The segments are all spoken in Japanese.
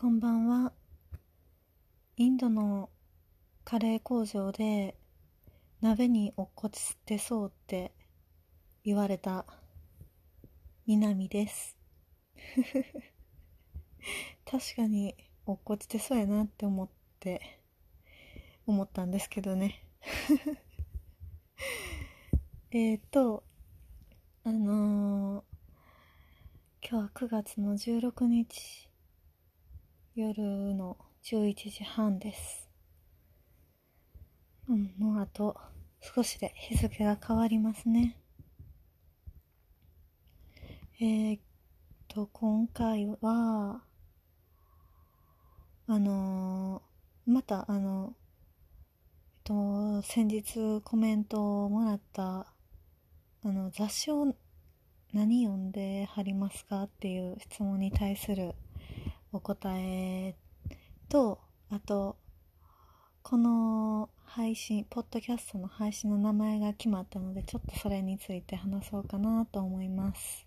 こんばんは。インドのカレー工場で鍋に落っこちてそうって言われた南です。確かに落っこちてそうやなって思って思ったんですけどね。えっと、あのー今日は9月の16日夜の11時半です。うん、もうあと少しで日付が変わりますね。えー、っと、今回は、あのーまたあの、えっと、先日コメントをもらった、あの、雑誌を何読んではりますかっていう質問に対するお答えと、あと、この配信、ポッドキャストの配信の名前が決まったので、ちょっとそれについて話そうかなと思います。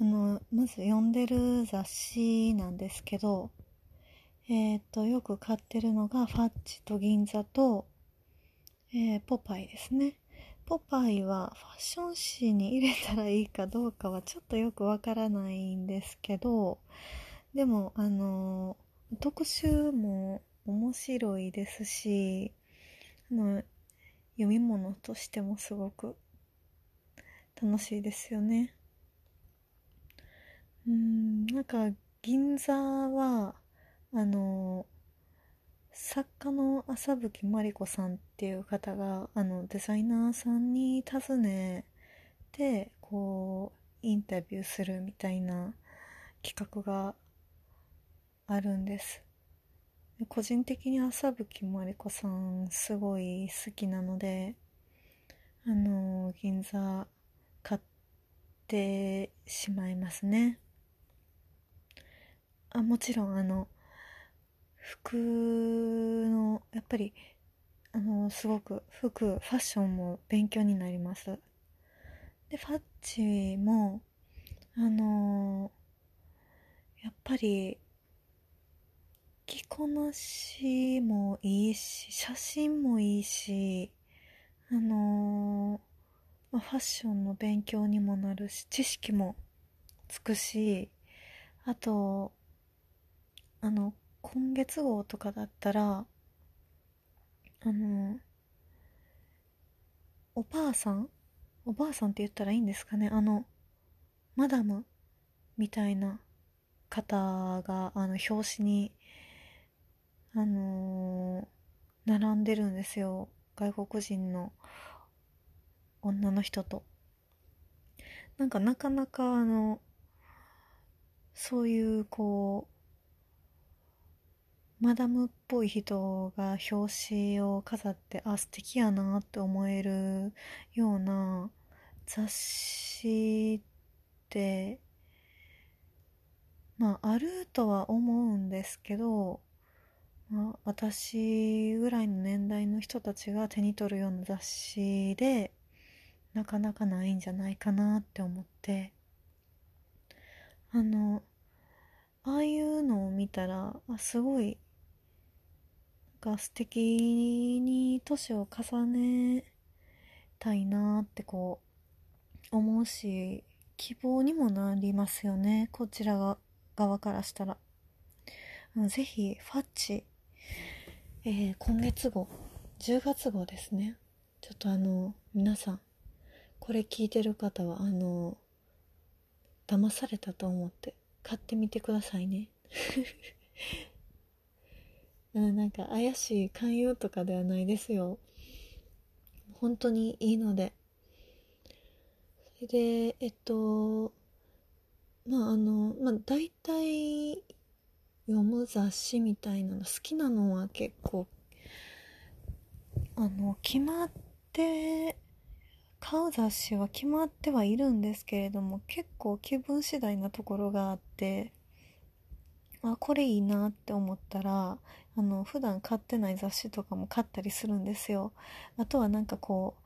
あの、まず読んでる雑誌なんですけど、えっ、と、よく買ってるのが、ファッチと銀座と、えーポパイですね。ポパイはファッション誌に入れたらいいかどうかはちょっとよくわからないんですけど、でも、あの、特集も面白いですし、あの、読み物としてもすごく楽しいですよね。うん、なんか、銀座は、あの、作家の朝吹まりこさんっていう方があのデザイナーさんに尋ねてこうインタビューするみたいな企画があるんです。個人的に朝吹まりこさんすごい好きなのであの銀座買ってしまいますね。あもちろんあの服のやっぱりあのすごく服ファッションも勉強になります。でファッチもあのやっぱり着こなしもいいし写真もいいしあのまあファッションの勉強にもなるし知識もつくしあとあの今月号とかだったらあのおばあさん？おばあさんって言ったらいいんですかね？あのマダム？みたいな方があの表紙にあのー並んでるんですよ。外国人の女の人と。なんかなかなかあのそういうこうマダムっぽい人が表紙を飾ってあ素敵やなって思えるような雑誌ってまああるとは思うんですけど、まあ、私ぐらいの年代の人たちが手に取るような雑誌でなかなかないんじゃないかなって思って。あのああいうのを見たらあすごいなんか素敵に年を重ねたいなってこう思うし希望にもなりますよねこちらが側からしたら。あのぜひファッチ、えー今月号。10月号ですね。ちょっとあの皆さんこれ聞いてる方はあの騙されたと思って買ってみてくださいね。なんか怪しい勧誘とかではないですよ。本当にいいので。それでえっとまああのまあ大体読む雑誌みたいなの好きなのは結構あの決まって買う雑誌は決まってはいるんですけれども結構気分次第なところがあってあこれいいなって思ったらあの普段買ってない雑誌とかも買ったりするんですよ。あとはなんかこう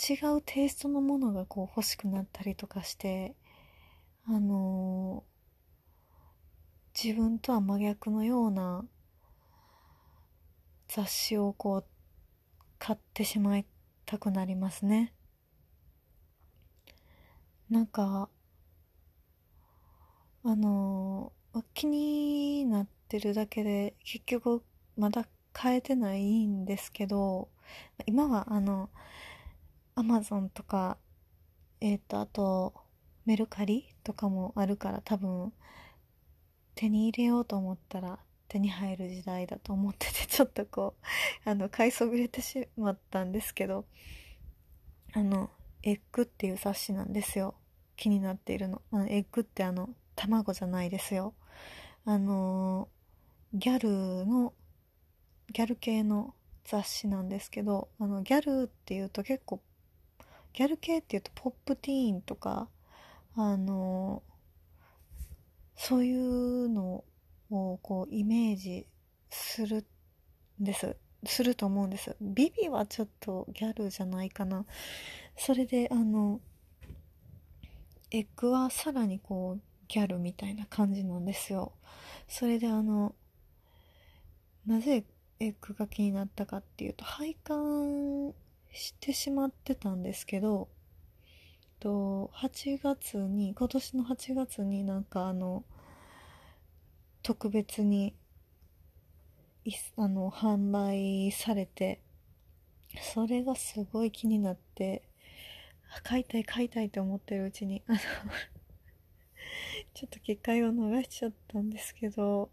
違うテイストのものがこう欲しくなったりとかしてあの自分とは真逆のような雑誌をこう買ってしまいたくなりますね。なんかあの気になってるだけで結局まだ変えてないんですけど今はあのアマゾンとかえっ、ー、とあとメルカリとかもあるから多分手に入れようと思ったら手に入る時代だと思ってて ちょっとこうあの買いそびれてしまったんですけどあのエッグっていう雑誌なんですよ。気になっているの。あのエッグってあの卵じゃないですよ。あのギャルのギャル系の雑誌なんですけどあのギャルっていうと結構ギャル系っていうとポップティーンとかあのそういうのをこうイメージするんです。すると思うんです。ビビはちょっとギャルじゃないかな。それであのエッグはさらにこうギャルみたいな感じなんですよ。それであのなぜエッグが気になったかっていうと拝観してしまってたんですけどと8月に今年の8月になんかあの特別にあの販売されてそれがすごい気になって買いたい買いたいって思ってるうちにあの ちょっと機会を逃しちゃったんですけど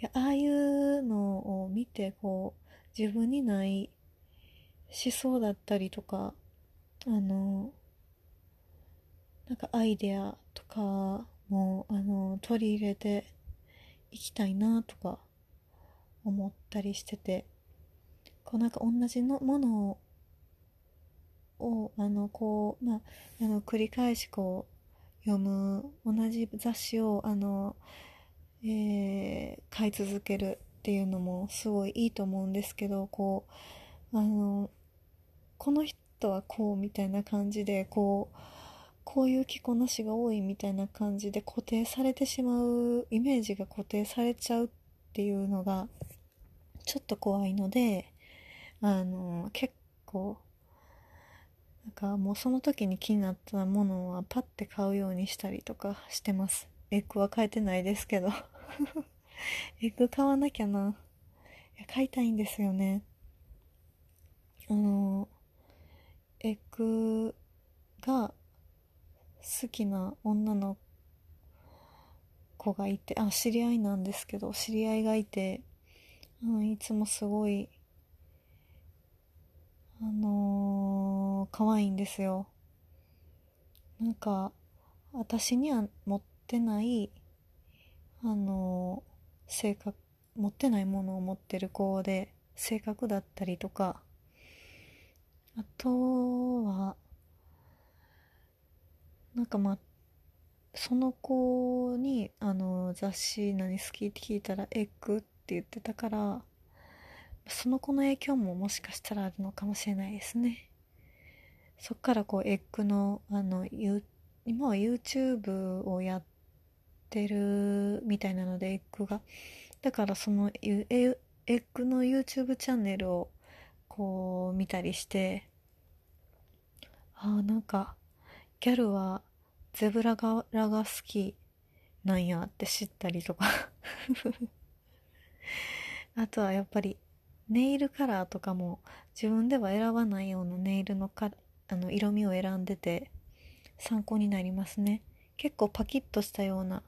やああいうのを見てこう自分にない思想だったりとかあのなんかアイデアとかもあの取り入れていきたいなとか思ったりしててこうなんか同じのものをあのこうまああの繰り返しこう読む同じ雑誌をあのえー、買い続けるっていうのもすごいいいと思うんですけどこうあのこの人はこうみたいな感じでこうこういう着こなしが多いみたいな感じで固定されてしまうイメージが固定されちゃうっていうのがちょっと怖いのであの結構なんかもうその時に気になったものはパッて買うようにしたりとかしてます。エッグは買えてないですけど エッグ買わなきゃな。いや、買いたいんですよね。あの、エッグが好きな女の子がいて、あ、知り合いなんですけど、知り合いがいて、あのいつもすごい、あのー、可愛いんですよ。なんか、私には持ってないあの性格持ってないものを持ってる子で性格だったりとかあとはなんかまあその子にあの雑誌何好きって聞いたらエッグって言ってたからその子の影響ももしかしたらあるのかもしれないですね。そっからこうエッグのあの今は YouTube をやっってるみたいなのでエッグが。だからそのエッグの YouTube チャンネルをこう見たりしてああなんかギャルはゼブラ柄が好きなんやって知ったりとか。あとはやっぱりネイルカラーとかも自分では選ばないようなネイルのかあの色味を選んでて参考になりますね。結構パキッとしたような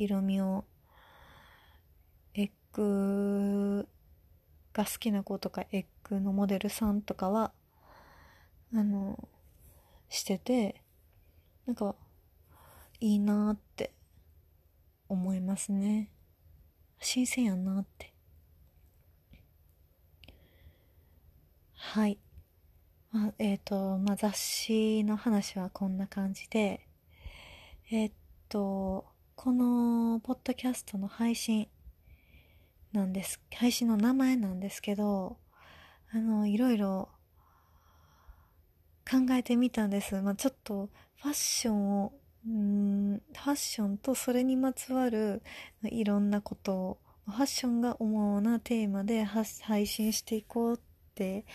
色味を。エッグが好きな子とかエッグのモデルさんとかはあのしててなんかいいなって思いますね。新鮮やなって。はい。まあ、えっ、ー、と、まあ、雑誌の話はこんな感じでえっ、ー、とこのポッドキャストの配信なんです、配信の名前なんですけど、あの、いろいろ考えてみたんです。まあ、ちょっとファッションをうんファッションとそれにまつわるいろんなことをファッションが主なテーマで配信していこうって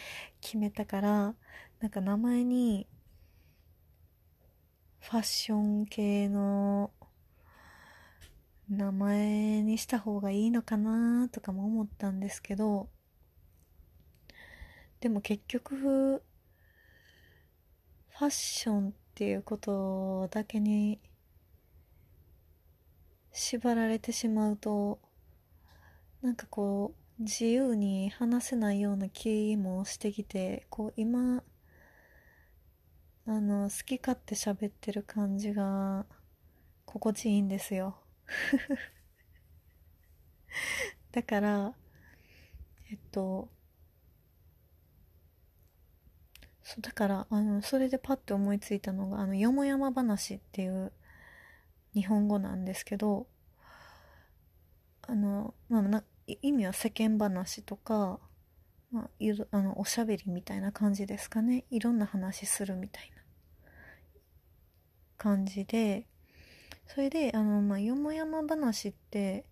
決めたからなんか名前にファッション系の名前にした方がいいのかなとかも思ったんですけどでも結局ファッションっていうことだけに縛られてしまうとなんかこう自由に話せないような気もしてきてこう今あの好き勝手喋ってる感じが心地いいんですよ。だからえっとそうだからあのそれでパッと思いついたのが「あのよもやま話」っていう日本語なんですけどあの、まあ、な意味は世間話とか、まあ、あのおしゃべりみたいな感じですかね。いろんな話するみたいな感じでそれであの、まあ、よもやま話って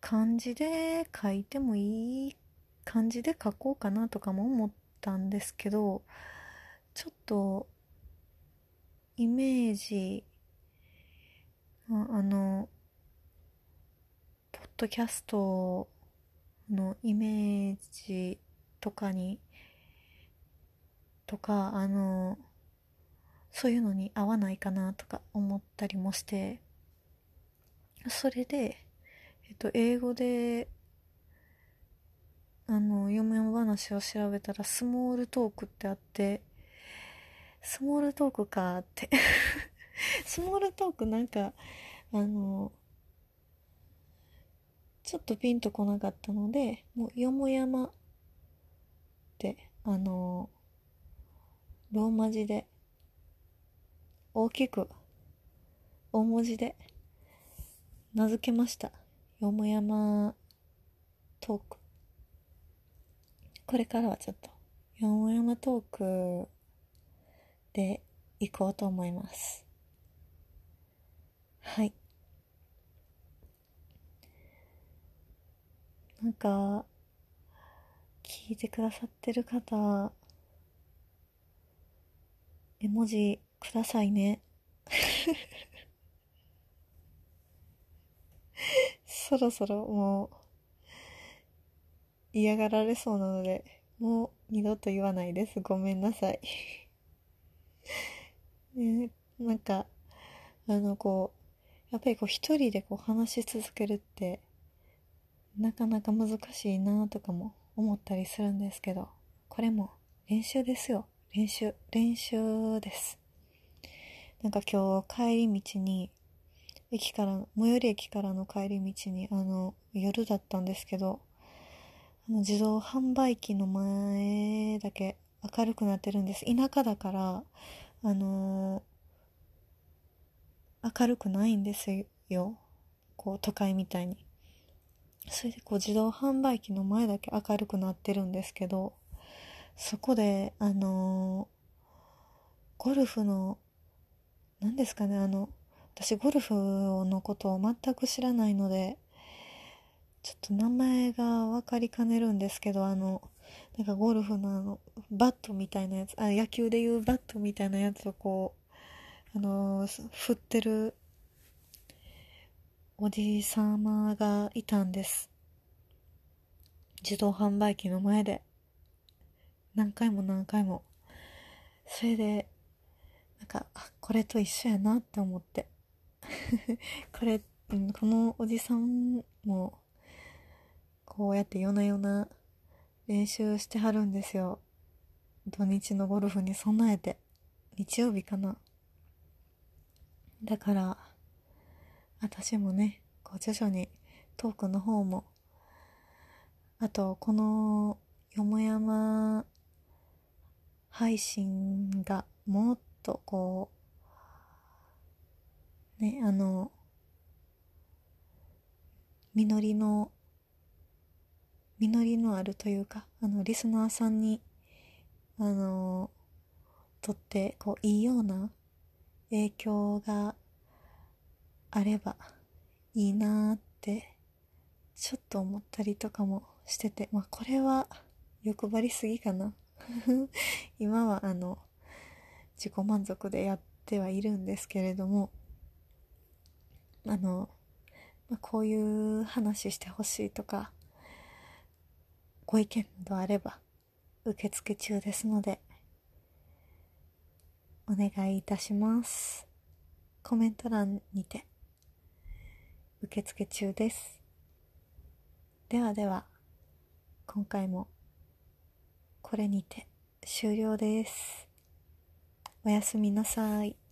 漢字で書いてもいい漢字で書こうかなとかも思ったんですけどちょっとイメージああのポッドキャストのイメージとかにとかあのそういうのに合わないかなとか思ったりもしてそれで、えっと、英語であの読む話を調べたらスモールトークってあってスモールトークかって。スモールトークなんかあのちょっとピンとこなかったのでもうよもやまってあのローマ字で大きく大文字で名付けました。よもやまトーク。これからはちょっとよもやまトークでいこうと思います。はい。なんか聞いてくださってる方絵文字くださいね。そろそろもう嫌がられそうなのでもう二度と言わないです。ごめんなさい。ね、なんかあのこうやっぱりこう一人でこう話し続けるってなかなか難しいなとかも思ったりするんですけどこれも練習ですよ。練習練習です。なんか今日帰り道に駅から最寄り駅からの帰り道にあの夜だったんですけどあの自動販売機の前だけ明るくなってるんです。田舎だからあのー、明るくないんですよ。こう都会みたいに。それでこう自動販売機の前だけ明るくなってるんですけどそこであのー、ゴルフの何ですかねあの私ゴルフのことを全く知らないのでちょっと名前が分かりかねるんですけどあのなんかゴルフのあのバットみたいなやつあ野球でいうバットみたいなやつをこうあの、振ってるおじさまがいたんです。自動販売機の前で。何回も何回も。それでなんかこれと一緒やなって思って。これ、ん、このおじさんもこうやって夜な夜な練習してはるんですよ。土日のゴルフに備えて。日曜日かな。だから私もねこう徐々にトークの方もあとこのよもやま配信がもっとこうねあの実りの実りのあるというかあのリスナーさんにあのとってこういいような影響があればいいなーってちょっと思ったりとかもしててまあこれは欲張りすぎかな。今はあの自己満足でやってはいるんですけれどもあの、まあ、こういう話してほしいとかご意見などあれば受付中ですのでお願いいたします。コメント欄にて受付中です。ではでは今回もこれにて終了です。おやすみなさい。